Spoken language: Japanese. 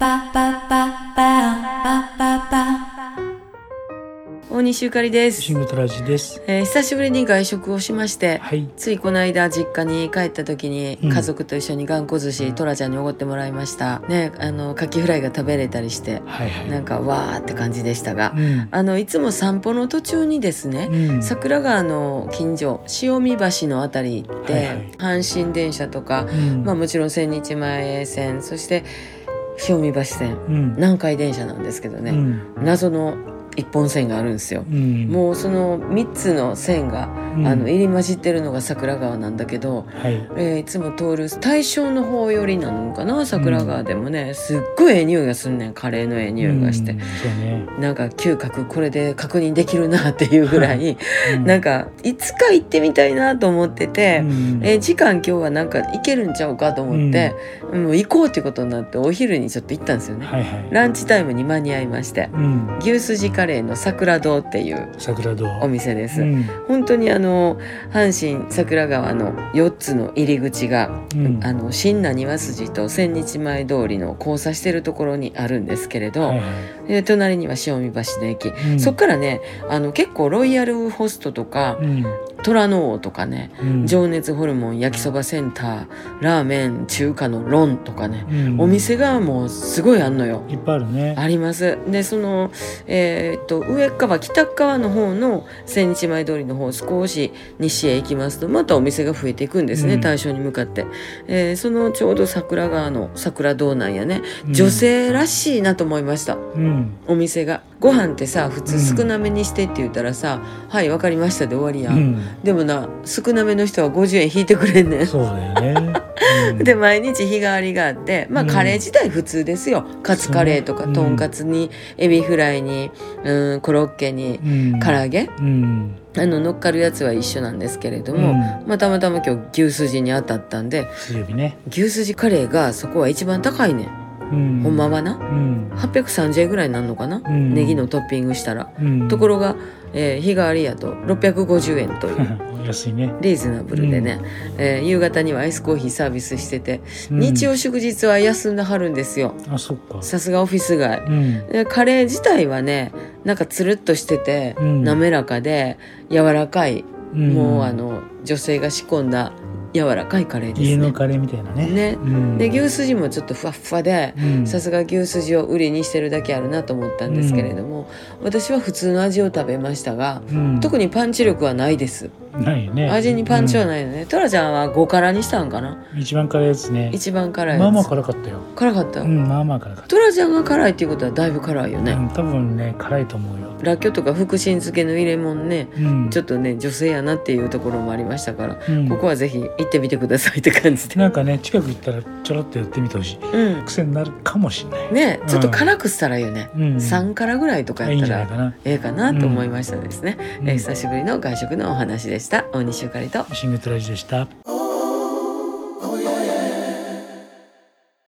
パパパパパパパ大西ゆかりです、シングトラジです。えー久しぶりに外食をしまして、はい。ついこの間実家に帰った時にうん家族と一緒に頑固寿司トラちゃんにおごってもらいましたねあのカキフライが食べれたりしてはいはい。なんかわーって感じでしたがうん。あのいつも散歩の途中にですねうん。桜川の近所塩見橋のあたり行って、はいはい阪神電車とか、うん。まあ、もちろん千日前線そして塩見橋線うん。南海電車なんですけどね、うん。謎の一本線があるんですよ。うん。もうその3つの線が、うん、あの入り混じってるのが桜川なんだけど、はい。えーいつも通る大正の方寄りなのかな？桜川でもね、すっごいええ匂いがすんねんカレーのええ匂いがして、うんね。なんか嗅覚これで確認できるなっていうぐらい、うなんかいつか行ってみたいなと思ってて。うんえー時間今日はなんか行けるんちゃうかと思って、もう行こうっていうことになってお昼にちょっと行ったんですよね、はいはい。ランチタイムに間に合いましてうん。牛すじカレーの桜堂っていう。お店です、うん。本当にあの阪神桜川の4つの入り口が、うん。あの新名庭筋と千日前通りの交差してるところにあるんですけれど、はいはい。で隣には塩見橋の駅、うんそっからねあの結構ロイヤルホストとかうん。虎ノ王とかねうん。情熱ホルモン焼きそばセンターラーメン中華のロンとかね、うんお店がもうすごいあんのよ。いっぱいあるね。ありますでその、えーっと上側北側の方の千日前通りの方少し西へ行きますとまたお店が増えていくんですね、うん大正に向かって、えーそのちょうど桜川の桜道なんやねうん女性らしいなと思いましたうん。お店がご飯ってさ普通少なめにしてって言ったらさ「はいわかりました」で終わりや、うん。ん。でもな少なめの人は50円引いてくれんねん。そうだよね。うん。で毎日日替わりがあってまあうん。カレー自体普通ですよ、カツカレーとかとんかつにエビフライにうんコロッケにうん。唐揚げ。うん。あの乗っかるやつは一緒なんですけれども、うん。まあ、たまたま今日牛すじに当たったんでね。牛すじカレーがそこは一番高いねん、うん。ほんまはな。うん。830円ぐらいになるのかな、うん。ネギのトッピングしたら、うん。ところが、えー日替わりやと650円という。安いね。リーズナブルでね、えー夕方にはアイスコーヒーサービスしてて、うん。日曜祝日は休んではるんですよ。あ、そっか。さすがオフィス街。うん。でカレー自体はねなんかつるっとしてて、うん。滑らかで柔らかい、うん。もうあの女性が仕込んだ柔らかいカレーですね。家のカレーみたいなね。ね。うん。で牛すじもちょっとふわっふわでうん。さすが牛すじを売りにしてるだけあるなと思ったんですけれども、私は普通の味を食べましたがうん。特にパンチ力はないですないよね。味にパンチはい。ないのね、トラちゃんは5辛にしたんかな？一番辛いやつね。一番辛いやつまあまあ辛かったよ。辛かった、うん、まあまあ辛かった。トラちゃんが辛いっていうことはだいぶ辛いよね、うん、多分ね、辛いと思うよ。らっきょうとか福神漬けの入れ物ねうん。ちょっとね女性やなっていうところもありましたから、うんここはぜひ行ってみてくださいって感じでなんかね、近く行ったらちょろっとやってみてほしい。うん癖になるかもしれない。ねちょっと辛くしたらいいよね、うん。3辛ぐらいとかやったら。ええかなと思いましたですね、うんえー久しぶりの外食のお話でした大西ゆかりとシングトラジでした。